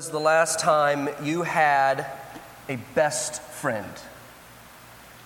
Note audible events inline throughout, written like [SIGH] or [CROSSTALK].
was the last time you had a best friend?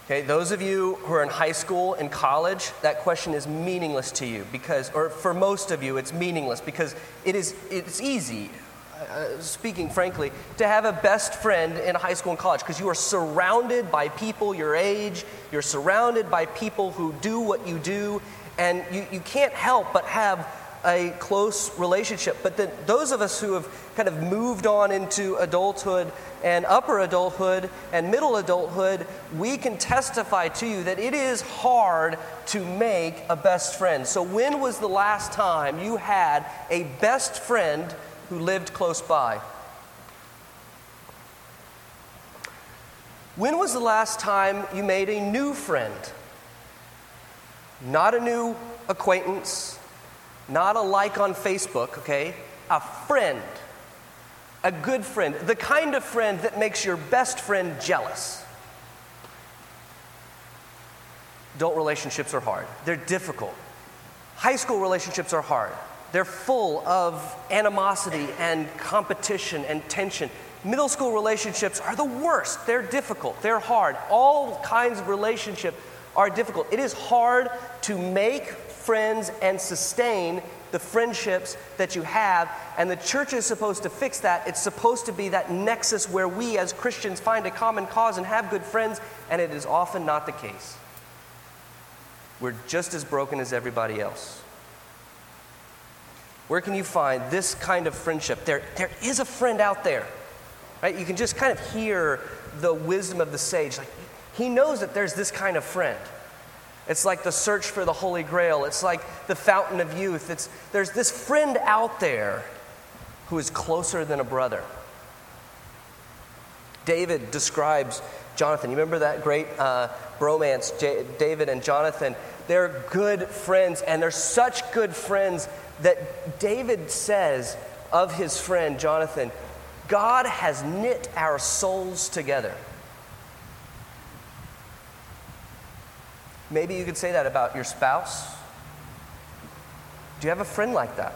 Okay, those of you who are in high school and college, that question is meaningless to you because, or for most of you, it's meaningless because it is, it's easy, uh, speaking frankly, to have a best friend in high school and college because you are surrounded by people your age, you're surrounded by people who do what you do, and you, you can't help but have a close relationship. But then those of us who have kind of moved on into adulthood and upper adulthood and middle adulthood, we can testify to you that it is hard to make a best friend. So, when was the last time you had a best friend who lived close by? When was the last time you made a new friend? Not a new acquaintance, not a like on Facebook, okay? A friend. A good friend. The kind of friend that makes your best friend jealous. Adult relationships are hard, they're difficult. High school relationships are hard. They're full of animosity and competition and tension. Middle school relationships are the worst. They're difficult. They're hard. All kinds of relationships are difficult. It is hard to make friends and sustain the friendships that you have. And the church is supposed to fix that. It's supposed to be that nexus where we as Christians find a common cause and have good friends, and it is often not the case. We're just as broken as everybody else. Where can you find this kind of friendship? There, there is a friend out there, right? You can just kind of hear the wisdom of the sage. Like, he knows that there's this kind of friend. It's like the search for the Holy Grail. It's like the fountain of youth. It's, there's this friend out there who is closer than a brother. David describes Jonathan. You remember that great uh, bromance, J- David and Jonathan? They're good friends, and they're such good friends that David says of his friend Jonathan, God has knit our souls together. Maybe you could say that about your spouse. Do you have a friend like that?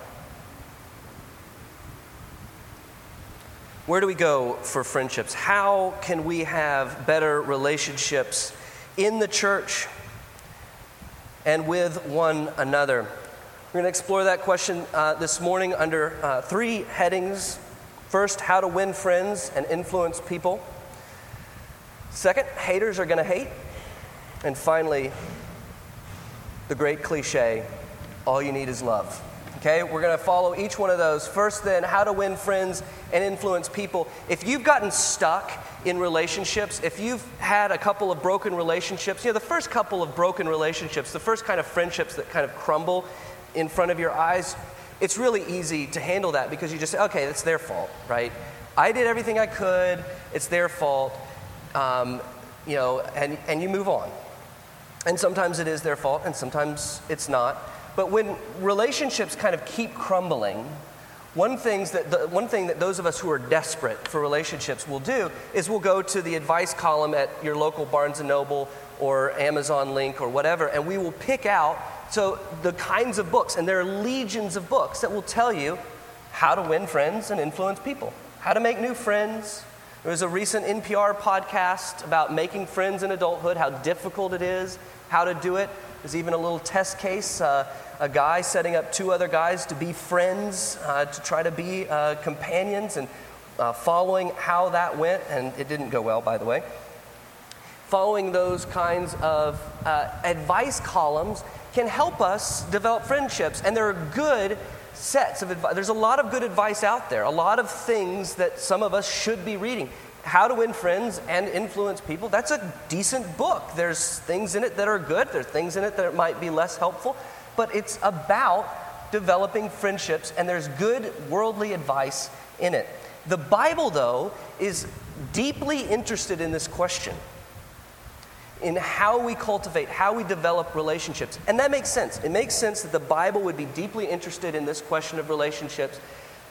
Where do we go for friendships? How can we have better relationships in the church and with one another? We're going to explore that question uh, this morning under uh, three headings. First, how to win friends and influence people. Second, haters are going to hate. And finally, the great cliche all you need is love. Okay, we're going to follow each one of those. First, then, how to win friends and influence people. If you've gotten stuck in relationships, if you've had a couple of broken relationships, you know, the first couple of broken relationships, the first kind of friendships that kind of crumble in front of your eyes, it's really easy to handle that because you just say, okay, it's their fault, right? I did everything I could, it's their fault, um, you know, and, and you move on. And sometimes it is their fault, and sometimes it's not. But when relationships kind of keep crumbling, one, things that the, one thing that those of us who are desperate for relationships will do is we'll go to the advice column at your local Barnes & Noble or Amazon link or whatever, and we will pick out so the kinds of books, and there are legions of books that will tell you how to win friends and influence people, how to make new friends, there was a recent NPR podcast about making friends in adulthood, how difficult it is, how to do it. There's even a little test case uh, a guy setting up two other guys to be friends, uh, to try to be uh, companions, and uh, following how that went, and it didn't go well, by the way. Following those kinds of uh, advice columns can help us develop friendships, and they're good sets of advice. There's a lot of good advice out there, a lot of things that some of us should be reading. How to Win Friends and Influence People, that's a decent book. There's things in it that are good, there's things in it that might be less helpful, but it's about developing friendships, and there's good worldly advice in it. The Bible, though, is deeply interested in this question in how we cultivate, how we develop relationships. And that makes sense. It makes sense that the Bible would be deeply interested in this question of relationships.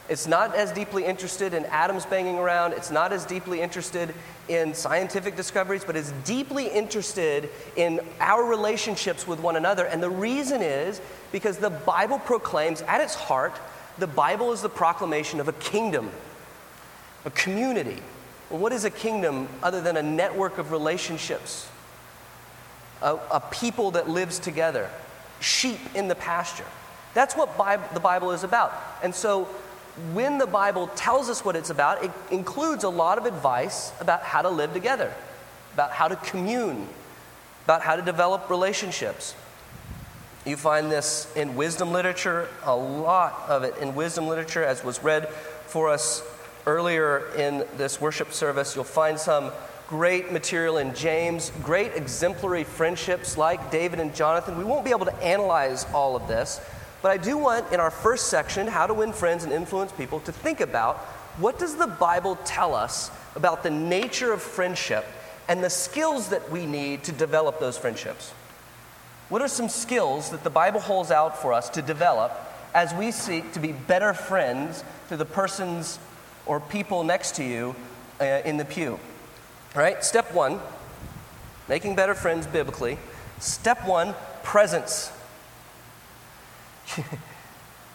It's not as deeply interested in atoms banging around, it's not as deeply interested in scientific discoveries, but it's deeply interested in our relationships with one another. And the reason is because the Bible proclaims at its heart, the Bible is the proclamation of a kingdom. a community. Well, what is a kingdom other than a network of relationships? A, a people that lives together, sheep in the pasture. That's what the Bible is about. And so when the Bible tells us what it's about, it includes a lot of advice about how to live together, about how to commune, about how to develop relationships. You find this in wisdom literature, a lot of it in wisdom literature, as was read for us earlier in this worship service. You'll find some great material in James, great exemplary friendships like David and Jonathan. We won't be able to analyze all of this, but I do want in our first section, How to Win Friends and Influence People, to think about what does the Bible tell us about the nature of friendship and the skills that we need to develop those friendships. What are some skills that the Bible holds out for us to develop as we seek to be better friends to the persons or people next to you uh, in the pew? All right, step one, making better friends biblically. Step one, presence. [LAUGHS]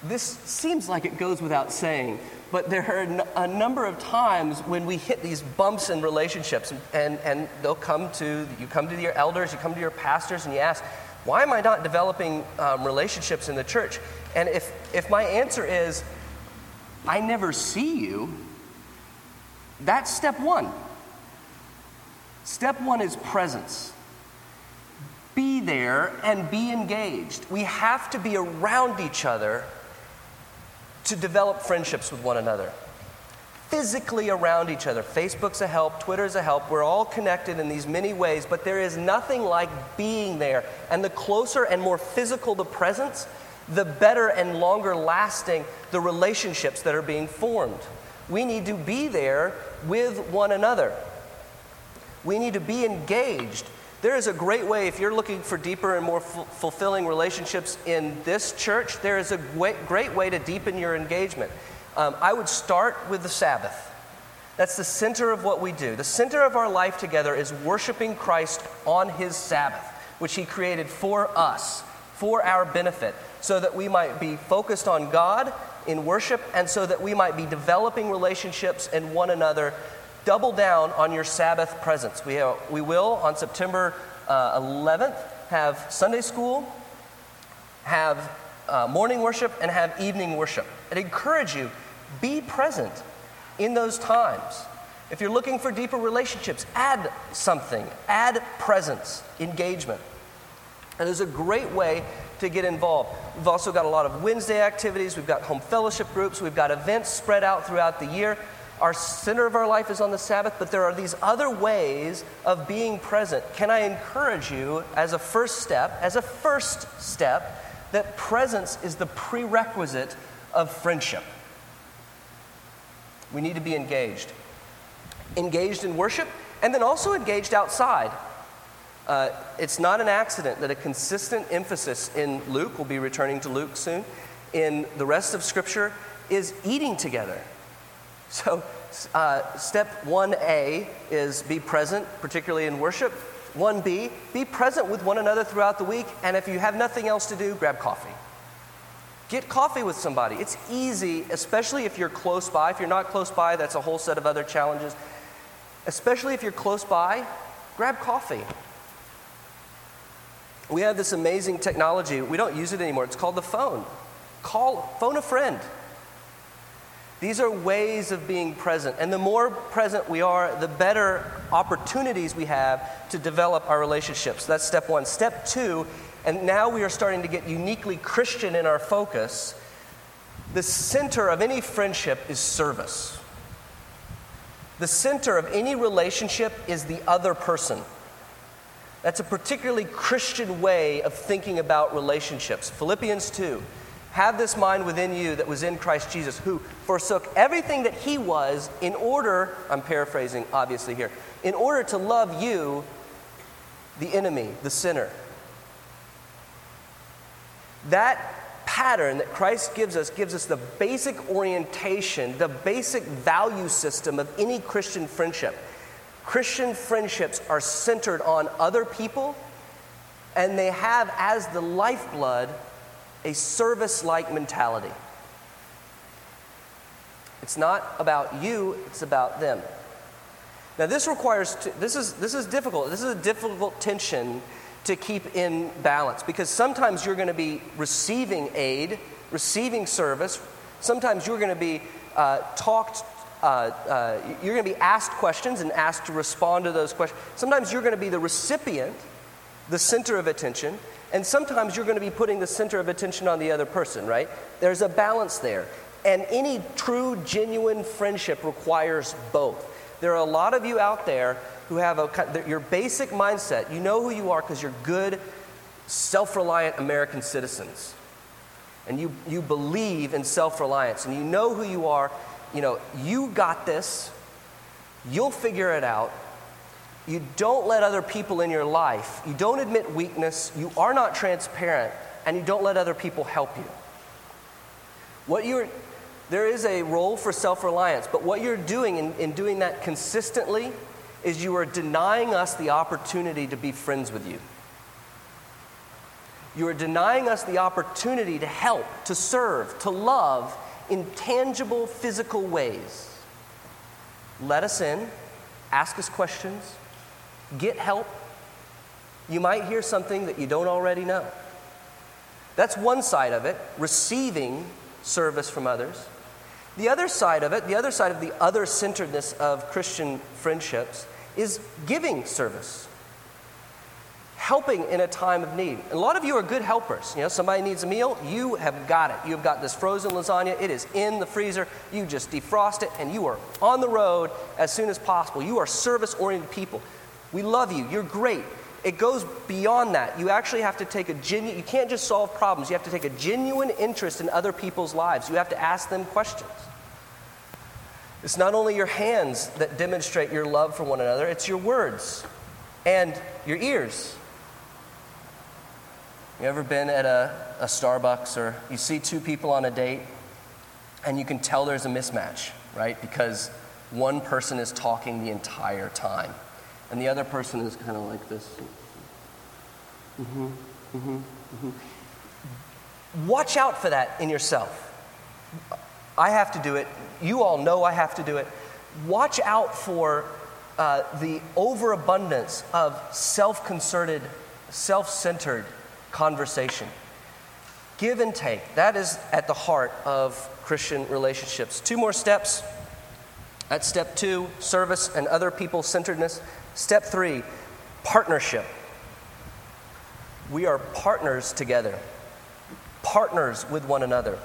this seems like it goes without saying, but there are a number of times when we hit these bumps in relationships, and, and they'll come to, you come to your elders, you come to your pastors, and you ask, why am I not developing um, relationships in the church? And if, if my answer is, I never see you, that's step one. Step one is presence. Be there and be engaged. We have to be around each other to develop friendships with one another physically around each other. Facebook's a help, Twitter's a help. We're all connected in these many ways, but there is nothing like being there. And the closer and more physical the presence, the better and longer lasting the relationships that are being formed. We need to be there with one another. We need to be engaged. There is a great way, if you're looking for deeper and more f- fulfilling relationships in this church, there is a great way to deepen your engagement. Um, I would start with the Sabbath. That's the center of what we do. The center of our life together is worshiping Christ on His Sabbath, which He created for us, for our benefit, so that we might be focused on God in worship and so that we might be developing relationships in one another. Double down on your Sabbath presence. We, have, we will, on September uh, 11th, have Sunday school, have uh, morning worship, and have evening worship. I'd encourage you be present in those times. If you're looking for deeper relationships, add something, add presence, engagement. And there's a great way to get involved. We've also got a lot of Wednesday activities, we've got home fellowship groups, we've got events spread out throughout the year. Our center of our life is on the Sabbath, but there are these other ways of being present. Can I encourage you as a first step, as a first step, that presence is the prerequisite of friendship? We need to be engaged. Engaged in worship, and then also engaged outside. Uh, it's not an accident that a consistent emphasis in Luke, we'll be returning to Luke soon, in the rest of Scripture is eating together. So, uh, step 1A is be present, particularly in worship. 1B, be present with one another throughout the week, and if you have nothing else to do, grab coffee. Get coffee with somebody. It's easy, especially if you're close by. If you're not close by, that's a whole set of other challenges. Especially if you're close by, grab coffee. We have this amazing technology. We don't use it anymore. It's called the phone. Call, phone a friend. These are ways of being present. And the more present we are, the better opportunities we have to develop our relationships. That's step one. Step two and now we are starting to get uniquely Christian in our focus. The center of any friendship is service. The center of any relationship is the other person. That's a particularly Christian way of thinking about relationships. Philippians 2 Have this mind within you that was in Christ Jesus, who forsook everything that he was in order, I'm paraphrasing obviously here, in order to love you, the enemy, the sinner. That pattern that Christ gives us gives us the basic orientation, the basic value system of any Christian friendship. Christian friendships are centered on other people, and they have as the lifeblood a service like mentality. It's not about you, it's about them. Now, this requires, this is, this is difficult. This is a difficult tension to keep in balance because sometimes you're going to be receiving aid, receiving service. Sometimes you're going to be uh, talked, uh, uh, you're going to be asked questions and asked to respond to those questions. Sometimes you're going to be the recipient, the center of attention, and sometimes you're going to be putting the center of attention on the other person, right? There's a balance there. And any true, genuine friendship requires both. There are a lot of you out there who have a, your basic mindset. You know who you are because you're good, self reliant American citizens. And you, you believe in self reliance and you know who you are. You know, you got this, you'll figure it out. You don't let other people in your life, you don't admit weakness, you are not transparent, and you don't let other people help you. What you're, there is a role for self reliance, but what you're doing in, in doing that consistently is you are denying us the opportunity to be friends with you. You are denying us the opportunity to help, to serve, to love in tangible physical ways. Let us in, ask us questions, get help. You might hear something that you don't already know. That's one side of it, receiving service from others. The other side of it, the other side of the other centeredness of Christian friendships, is giving service, helping in a time of need. And a lot of you are good helpers. You know, somebody needs a meal, you have got it. You've got this frozen lasagna, it is in the freezer. You just defrost it, and you are on the road as soon as possible. You are service oriented people. We love you, you're great. It goes beyond that. You actually have to take a genuine, you can't just solve problems. You have to take a genuine interest in other people's lives. You have to ask them questions. It's not only your hands that demonstrate your love for one another, it's your words and your ears. You ever been at a, a Starbucks or you see two people on a date and you can tell there's a mismatch, right? Because one person is talking the entire time and the other person is kind of like this. Mm-hmm, mm-hmm, mm-hmm. Watch out for that in yourself. I have to do it. You all know I have to do it. Watch out for uh, the overabundance of self concerted, self centered conversation. Give and take. That is at the heart of Christian relationships. Two more steps. At step two, service and other people centeredness. Step three, partnership. We are partners together, partners with one another.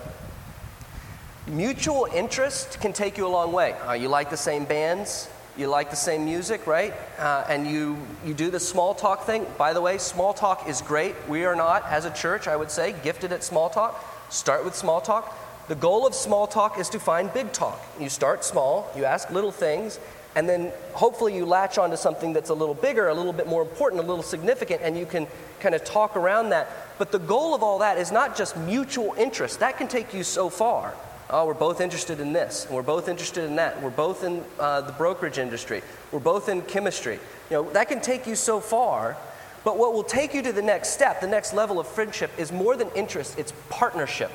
Mutual interest can take you a long way. Uh, you like the same bands, you like the same music, right? Uh, and you, you do the small talk thing. By the way, small talk is great. We are not, as a church, I would say, gifted at small talk. Start with small talk. The goal of small talk is to find big talk. You start small, you ask little things, and then hopefully you latch onto something that's a little bigger, a little bit more important, a little significant, and you can kind of talk around that. But the goal of all that is not just mutual interest, that can take you so far. Oh, we're both interested in this, and we're both interested in that. We're both in uh, the brokerage industry. We're both in chemistry. You know, that can take you so far. But what will take you to the next step, the next level of friendship, is more than interest, it's partnership.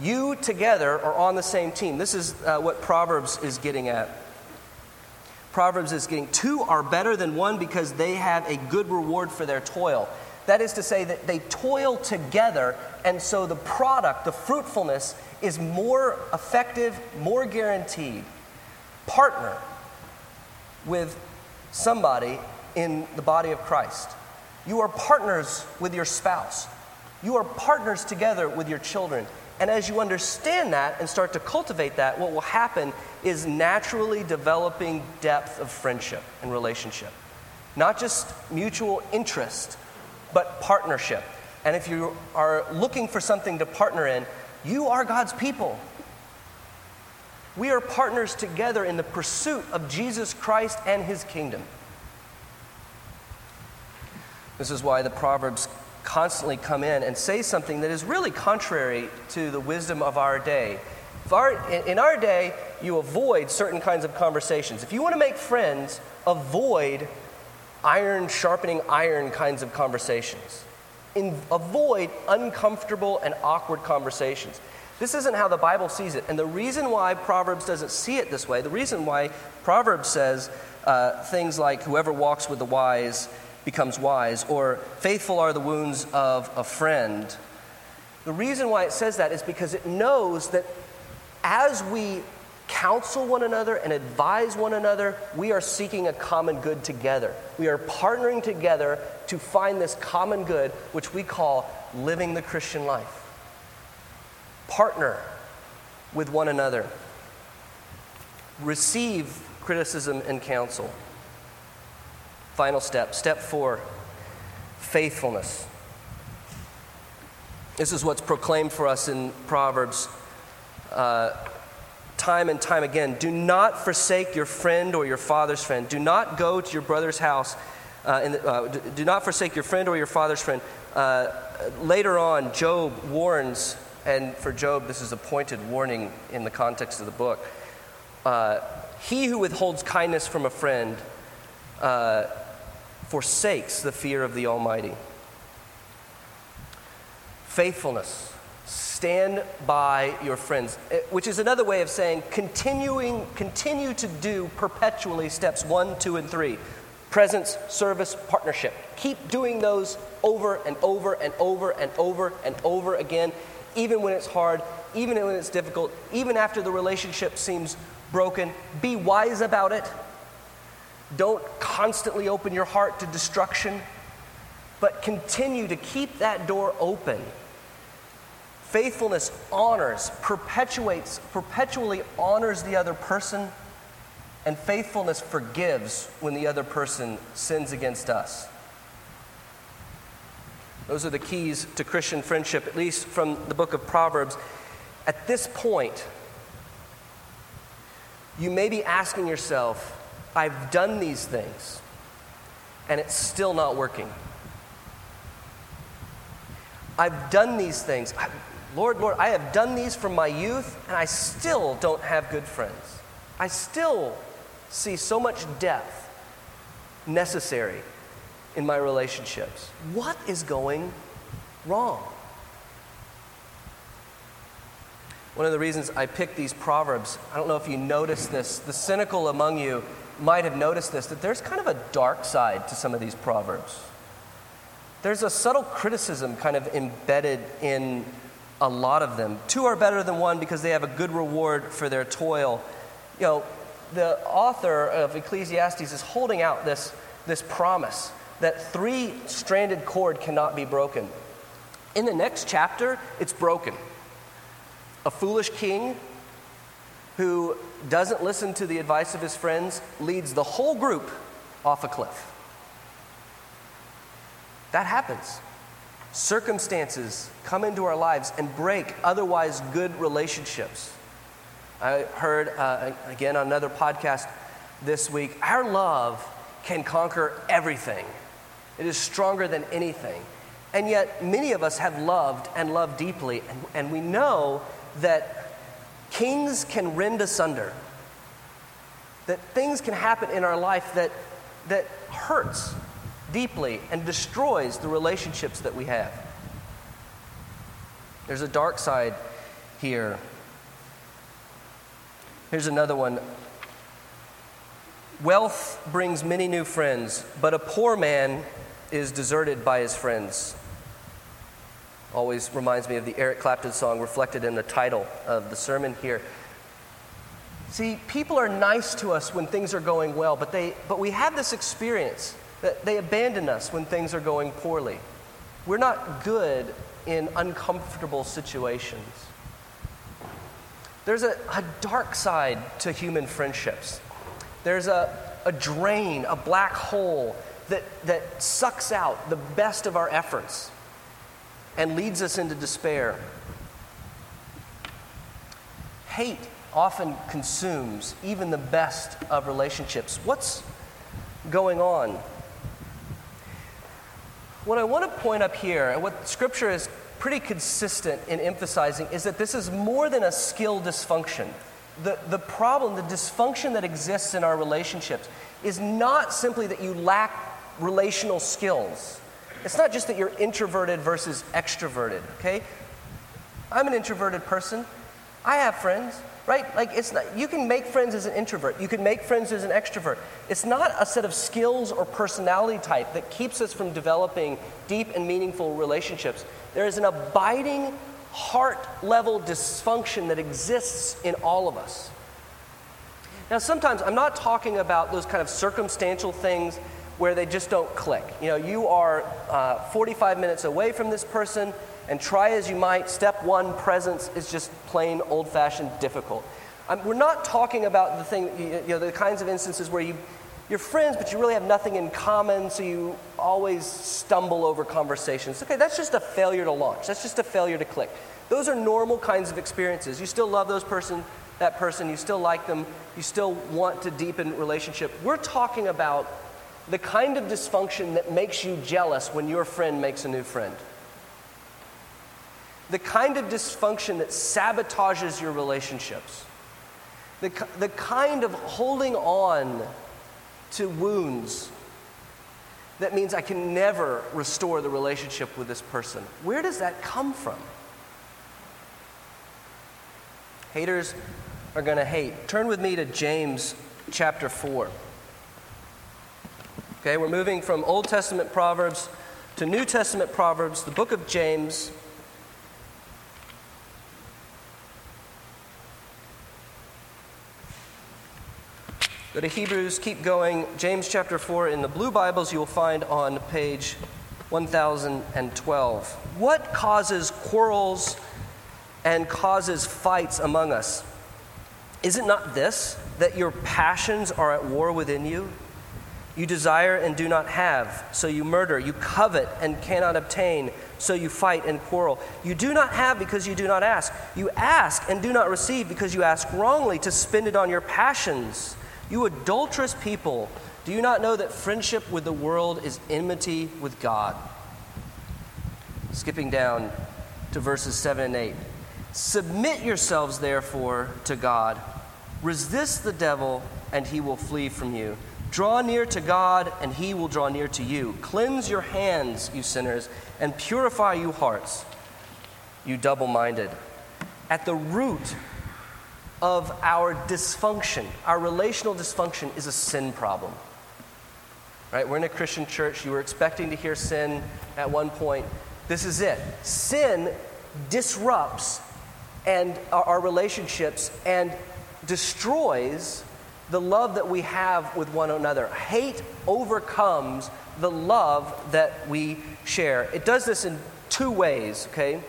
You together are on the same team. This is uh, what Proverbs is getting at. Proverbs is getting two are better than one because they have a good reward for their toil. That is to say, that they toil together, and so the product, the fruitfulness, is more effective, more guaranteed. Partner with somebody in the body of Christ. You are partners with your spouse. You are partners together with your children. And as you understand that and start to cultivate that, what will happen is naturally developing depth of friendship and relationship. Not just mutual interest, but partnership. And if you are looking for something to partner in, you are God's people. We are partners together in the pursuit of Jesus Christ and his kingdom. This is why the Proverbs constantly come in and say something that is really contrary to the wisdom of our day. Our, in our day, you avoid certain kinds of conversations. If you want to make friends, avoid iron sharpening iron kinds of conversations. In, avoid uncomfortable and awkward conversations. This isn't how the Bible sees it. And the reason why Proverbs doesn't see it this way, the reason why Proverbs says uh, things like, whoever walks with the wise becomes wise, or faithful are the wounds of a friend, the reason why it says that is because it knows that as we counsel one another and advise one another, we are seeking a common good together. We are partnering together to find this common good, which we call living the Christian life. Partner with one another. Receive criticism and counsel. Final step, step four faithfulness. This is what's proclaimed for us in Proverbs uh, time and time again. Do not forsake your friend or your father's friend. Do not go to your brother's house. Uh, uh, do not forsake your friend or your father's friend. Uh, later on, Job warns, and for Job, this is a pointed warning in the context of the book. Uh, he who withholds kindness from a friend uh, forsakes the fear of the Almighty faithfulness. Stand by your friends, eh, which is another way of saying continuing, continue to do perpetually steps one, two, and three presence, service, partnership. Keep doing those over and over and over and over and over again, even when it's hard, even when it's difficult, even after the relationship seems broken. Be wise about it. Don't constantly open your heart to destruction, but continue to keep that door open Faithfulness honors, perpetuates, perpetually honors the other person, and faithfulness forgives when the other person sins against us. Those are the keys to Christian friendship, at least from the book of Proverbs. At this point, you may be asking yourself, I've done these things, and it's still not working. I've done these things. Lord, Lord, I have done these from my youth, and I still don't have good friends. I still see so much death necessary in my relationships. What is going wrong? One of the reasons I picked these proverbs, I don't know if you noticed this, the cynical among you might have noticed this, that there's kind of a dark side to some of these proverbs. There's a subtle criticism kind of embedded in a lot of them. Two are better than one because they have a good reward for their toil. You know, the author of Ecclesiastes is holding out this, this promise that three stranded cord cannot be broken. In the next chapter, it's broken. A foolish king who doesn't listen to the advice of his friends leads the whole group off a cliff. That happens circumstances come into our lives and break otherwise good relationships. I heard, uh, again, on another podcast this week, our love can conquer everything. It is stronger than anything. And yet, many of us have loved and loved deeply, and, and we know that kings can rend asunder, that things can happen in our life that, that hurts deeply and destroys the relationships that we have. There's a dark side here. Here's another one. Wealth brings many new friends, but a poor man is deserted by his friends. Always reminds me of the Eric Clapton song reflected in the title of the sermon here. See, people are nice to us when things are going well, but, they, but we have this experience that they abandon us when things are going poorly. We're not good in uncomfortable situations. There's a, a dark side to human friendships. There's a, a drain, a black hole that, that sucks out the best of our efforts and leads us into despair. Hate often consumes even the best of relationships. What's going on? What I want to point up here, and what Scripture is pretty consistent in emphasizing, is that this is more than a skill dysfunction. The, the problem, the dysfunction that exists in our relationships, is not simply that you lack relational skills. It's not just that you're introverted versus extroverted, okay? I'm an introverted person. I have friends, right? Like it's not, you can make friends as an introvert. You can make friends as an extrovert. It's not a set of skills or personality type that keeps us from developing deep and meaningful relationships. There is an abiding heart level dysfunction that exists in all of us. Now, sometimes I'm not talking about those kind of circumstantial things where they just don't click. You know, you are uh, 45 minutes away from this person, and try as you might, step one, presence is just plain old fashioned difficult. Um, we're not talking about the thing, you know, the kinds of instances where you, you're friends, but you really have nothing in common, so you always stumble over conversations. Okay, that's just a failure to launch. That's just a failure to click. Those are normal kinds of experiences. You still love those person, that person, you still like them, you still want to deepen relationship. We're talking about the kind of dysfunction that makes you jealous when your friend makes a new friend. The kind of dysfunction that sabotages your relationships. The, the kind of holding on to wounds that means I can never restore the relationship with this person. Where does that come from? Haters are going to hate. Turn with me to James chapter 4. Okay, we're moving from Old Testament Proverbs to New Testament Proverbs, the book of James. Go to Hebrews, keep going. James chapter 4 in the blue Bibles you will find on page 1012. What causes quarrels and causes fights among us? Is it not this, that your passions are at war within you? You desire and do not have, so you murder. You covet and cannot obtain, so you fight and quarrel. You do not have because you do not ask. You ask and do not receive because you ask wrongly to spend it on your passions. You adulterous people, do you not know that friendship with the world is enmity with God? Skipping down to verses 7 and 8. Submit yourselves, therefore, to God. Resist the devil, and he will flee from you. Draw near to God, and he will draw near to you. Cleanse your hands, you sinners, and purify you hearts, you double minded. At the root of our dysfunction, our relational dysfunction, is a sin problem. Right? We're in a Christian church. You were expecting to hear sin at one point. This is it. Sin disrupts and our, our relationships and destroys the love that we have with one another. Hate overcomes the love that we share. It does this in two ways, okay?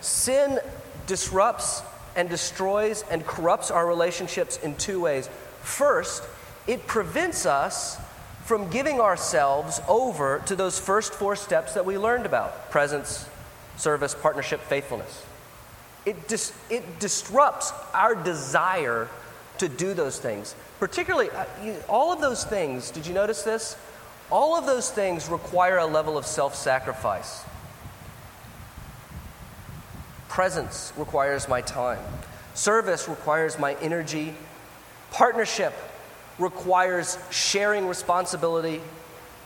Sin disrupts and destroys and corrupts our relationships in two ways. First, it prevents us from giving ourselves over to those first four steps that we learned about presence, service, partnership, faithfulness. It, dis- it disrupts our desire to do those things. Particularly, uh, all of those things, did you notice this? All of those things require a level of self sacrifice. Presence requires my time, service requires my energy, partnership requires sharing responsibility,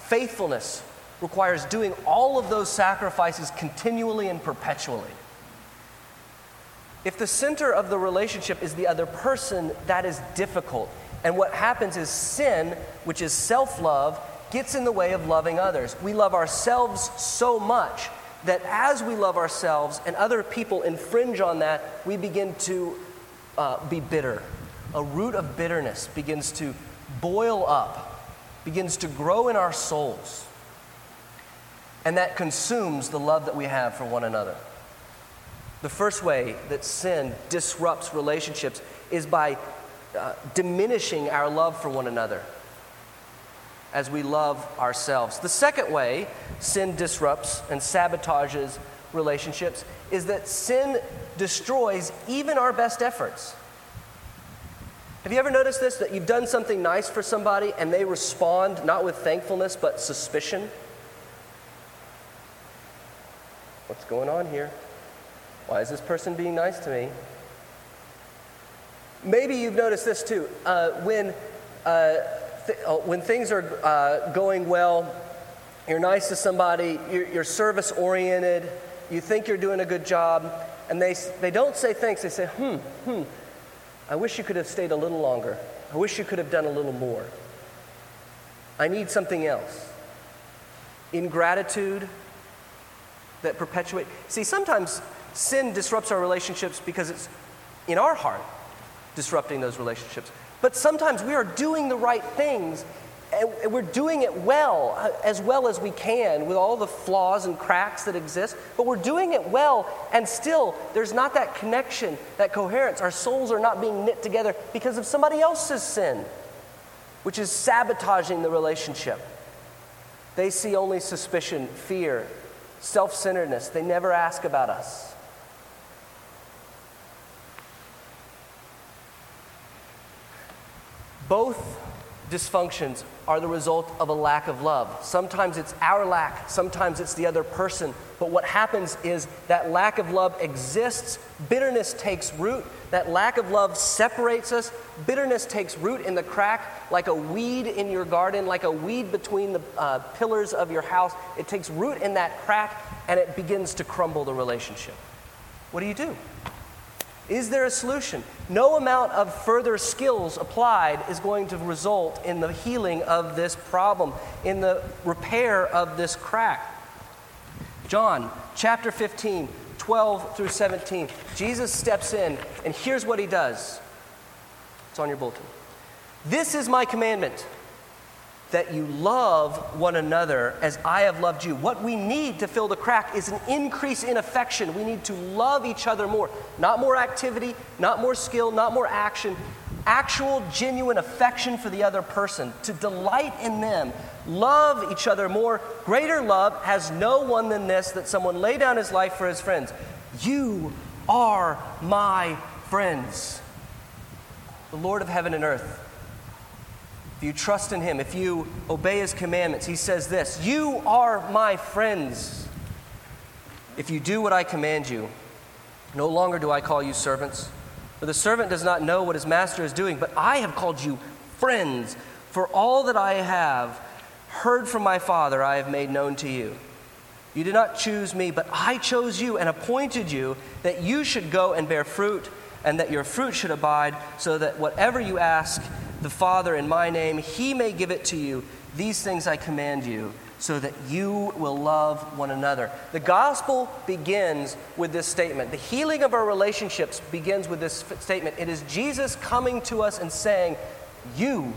faithfulness requires doing all of those sacrifices continually and perpetually. If the center of the relationship is the other person, that is difficult. And what happens is sin, which is self love, gets in the way of loving others. We love ourselves so much that as we love ourselves and other people infringe on that, we begin to uh, be bitter. A root of bitterness begins to boil up, begins to grow in our souls. And that consumes the love that we have for one another. The first way that sin disrupts relationships is by uh, diminishing our love for one another as we love ourselves. The second way sin disrupts and sabotages relationships is that sin destroys even our best efforts. Have you ever noticed this? That you've done something nice for somebody and they respond not with thankfulness but suspicion? What's going on here? Why is this person being nice to me? Maybe you've noticed this too. Uh, when, uh, th- uh, when things are uh, going well, you're nice to somebody, you're, you're service oriented, you think you're doing a good job, and they, they don't say thanks. They say, hmm, hmm, I wish you could have stayed a little longer. I wish you could have done a little more. I need something else. Ingratitude that perpetuate. See, sometimes sin disrupts our relationships because it's in our heart disrupting those relationships. But sometimes we are doing the right things and we're doing it well, uh, as well as we can, with all the flaws and cracks that exist, but we're doing it well, and still there's not that connection, that coherence. Our souls are not being knit together because of somebody else's sin, which is sabotaging the relationship. They see only suspicion, fear, self centeredness. They never ask about us. Both dysfunctions are the result of a lack of love. Sometimes it's our lack, sometimes it's the other person. But what happens is that lack of love exists, bitterness takes root, that lack of love separates us. Bitterness takes root in the crack like a weed in your garden, like a weed between the uh, pillars of your house. It takes root in that crack and it begins to crumble the relationship. What do you do? Is there a solution? No amount of further skills applied is going to result in the healing of this problem, in the repair of this crack. John chapter 15, 12 through 17. Jesus steps in, and here's what he does. It's on your bulletin. This is my commandment that you love one another as I have loved you. What we need to fill the crack is an increase in affection. We need to love each other more. Not more activity, not more skill, not more action. Actual, genuine affection for the other person, to delight in them, love each other more. Greater love has no one than this that someone lay down his life for his friends. You are my friends. The Lord of heaven and earth if you trust in Him, if you obey His commandments, He says this You are my friends. If you do what I command you, no longer do I call you servants, for the servant does not know what his master is doing, but I have called you friends, for all that I have heard from my Father I have made known to you. You did not choose me, but I chose you and appointed you that you should go and bear fruit, and that your fruit should abide, so that whatever you ask the Father in my name, he may give it to you. These things I command you, so that you will love one another. The gospel begins with this statement. The healing of our relationships begins with this statement. It is Jesus coming to us and saying, You,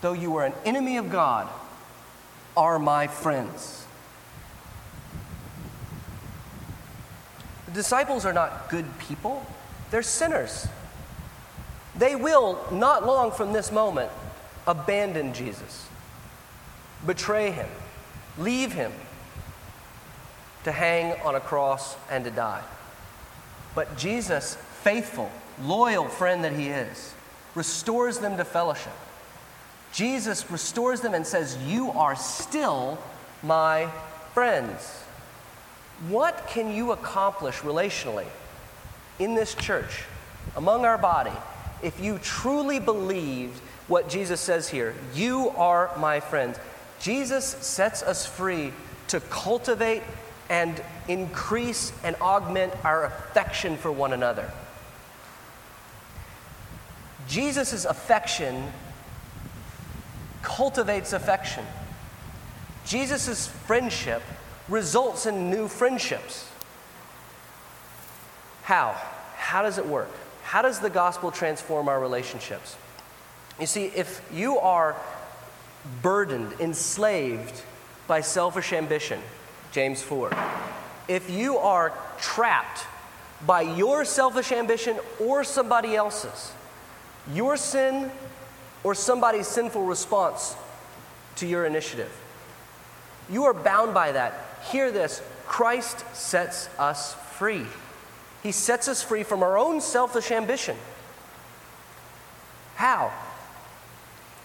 though you are an enemy of God, are my friends. The disciples are not good people, they're sinners. They will, not long from this moment, abandon Jesus, betray him, leave him to hang on a cross and to die. But Jesus, faithful, loyal friend that he is, restores them to fellowship. Jesus restores them and says, You are still my friends. What can you accomplish relationally in this church, among our body, if you truly believed what Jesus says here, you are my friends. Jesus sets us free to cultivate and increase and augment our affection for one another. Jesus' affection cultivates affection. Jesus' friendship results in new friendships. How? How does it work? How does the gospel transform our relationships? You see, if you are burdened, enslaved by selfish ambition, James 4, if you are trapped by your selfish ambition or somebody else's, your sin or somebody's sinful response to your initiative, you are bound by that. Hear this Christ sets us free. He sets us free from our own selfish ambition. How?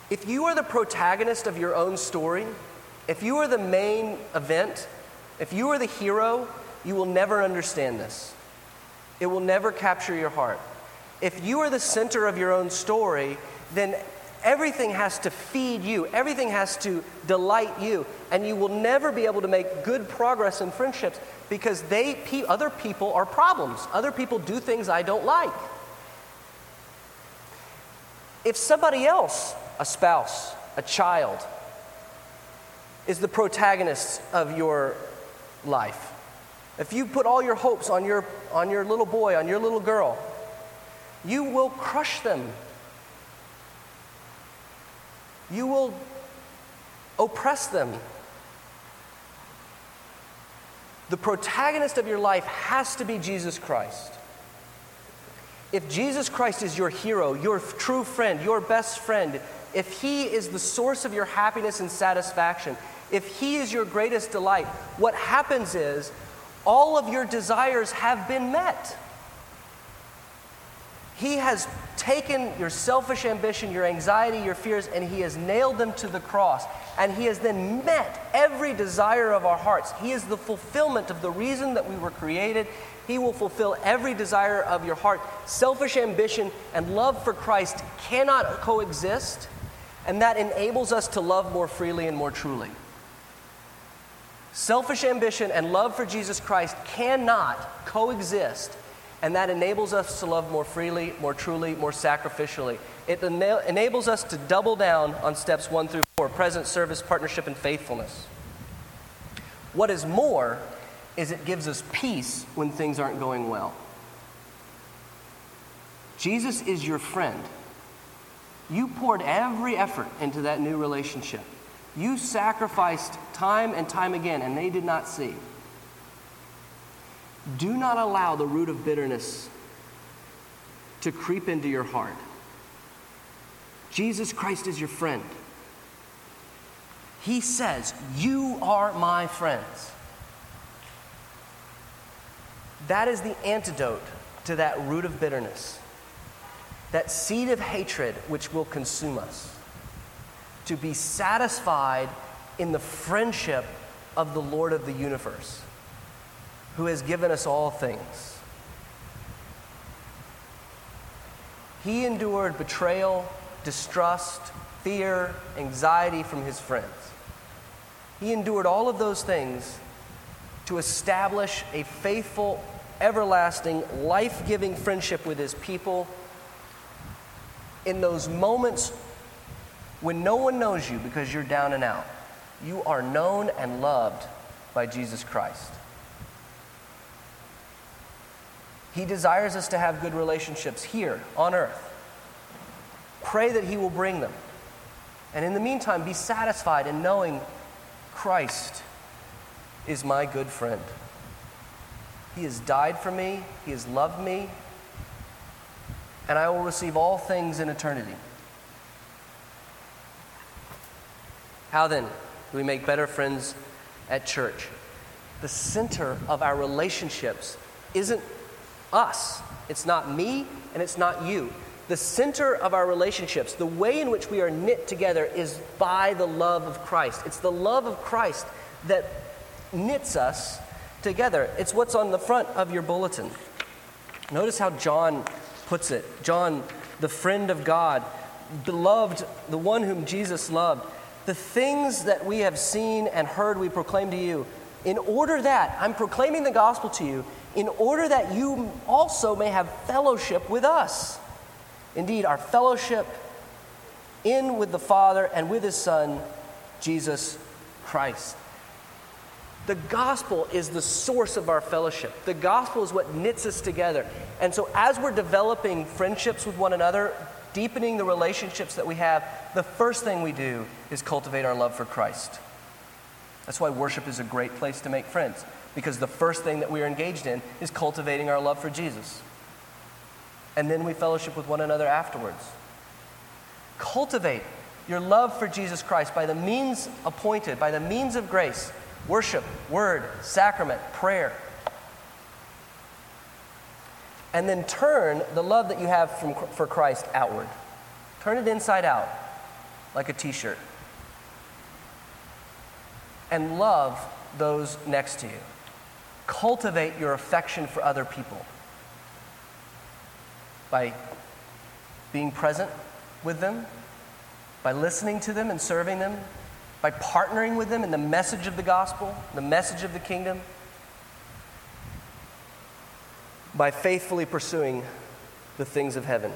If you are the protagonist of your own story, if you are the main event, if you are the hero, you will never understand this. It will never capture your heart. If you are the center of your own story, then everything has to feed you, everything has to delight you, and you will never be able to make good progress in friendships because they, other people are problems. Other people do things I don't like. If somebody else, a spouse, a child, is the protagonist of your life, if you put all your hopes on your, on your little boy, on your little girl, you will crush them. You will oppress them. The protagonist of your life has to be Jesus Christ. If Jesus Christ is your hero, your true friend, your best friend, if He is the source of your happiness and satisfaction, if He is your greatest delight, what happens is all of your desires have been met. He has taken your selfish ambition, your anxiety, your fears, and He has nailed them to the cross. And He has then met every desire of our hearts. He is the fulfillment of the reason that we were created. He will fulfill every desire of your heart. Selfish ambition and love for Christ cannot coexist, and that enables us to love more freely and more truly. Selfish ambition and love for Jesus Christ cannot coexist, and that enables us to love more freely, more truly, more sacrificially. It ena- enables us to double down on steps one through four present, service, partnership, and faithfulness. What is more is it gives us peace when things aren't going well. Jesus is your friend. You poured every effort into that new relationship. You sacrificed time and time again, and they did not see. Do not allow the root of bitterness to creep into your heart. Jesus Christ is your friend. He says, You are my friends. That is the antidote to that root of bitterness, that seed of hatred which will consume us to be satisfied in the friendship of the Lord of the universe, who has given us all things. He endured betrayal, distrust, fear, anxiety from his friends. He endured all of those things to establish a faithful, everlasting, life giving friendship with his people in those moments when no one knows you because you're down and out, you are known and loved by Jesus Christ. He desires us to have good relationships here on earth. Pray that He will bring them. And in the meantime, be satisfied in knowing Christ is my good friend. He has died for me, He has loved me, and I will receive all things in eternity. How then do we make better friends at church? The center of our relationships isn't us, it's not me, and it's not you. The center of our relationships, the way in which we are knit together, is by the love of Christ. It's the love of Christ that knits us together. It's what's on the front of your bulletin. Notice how John puts it John, the friend of God, beloved, the one whom Jesus loved the things that we have seen and heard we proclaim to you, in order that, I'm proclaiming the gospel to you, in order that you also may have fellowship with us. Indeed, our fellowship in with the Father and with His Son, Jesus Christ. The gospel is the source of our fellowship. The gospel is what knits us together. And so, as we're developing friendships with one another, deepening the relationships that we have, the first thing we do is cultivate our love for Christ. That's why worship is a great place to make friends, because the first thing that we are engaged in is cultivating our love for Jesus. And then we fellowship with one another afterwards. Cultivate your love for Jesus Christ by the means appointed, by the means of grace worship, word, sacrament, prayer. And then turn the love that you have from, for Christ outward. Turn it inside out like a t shirt. And love those next to you. Cultivate your affection for other people by being present with them, By listening to them and serving them, by partnering with them in the message of the gospel, the message of the kingdom, by faithfully pursuing the things of heaven.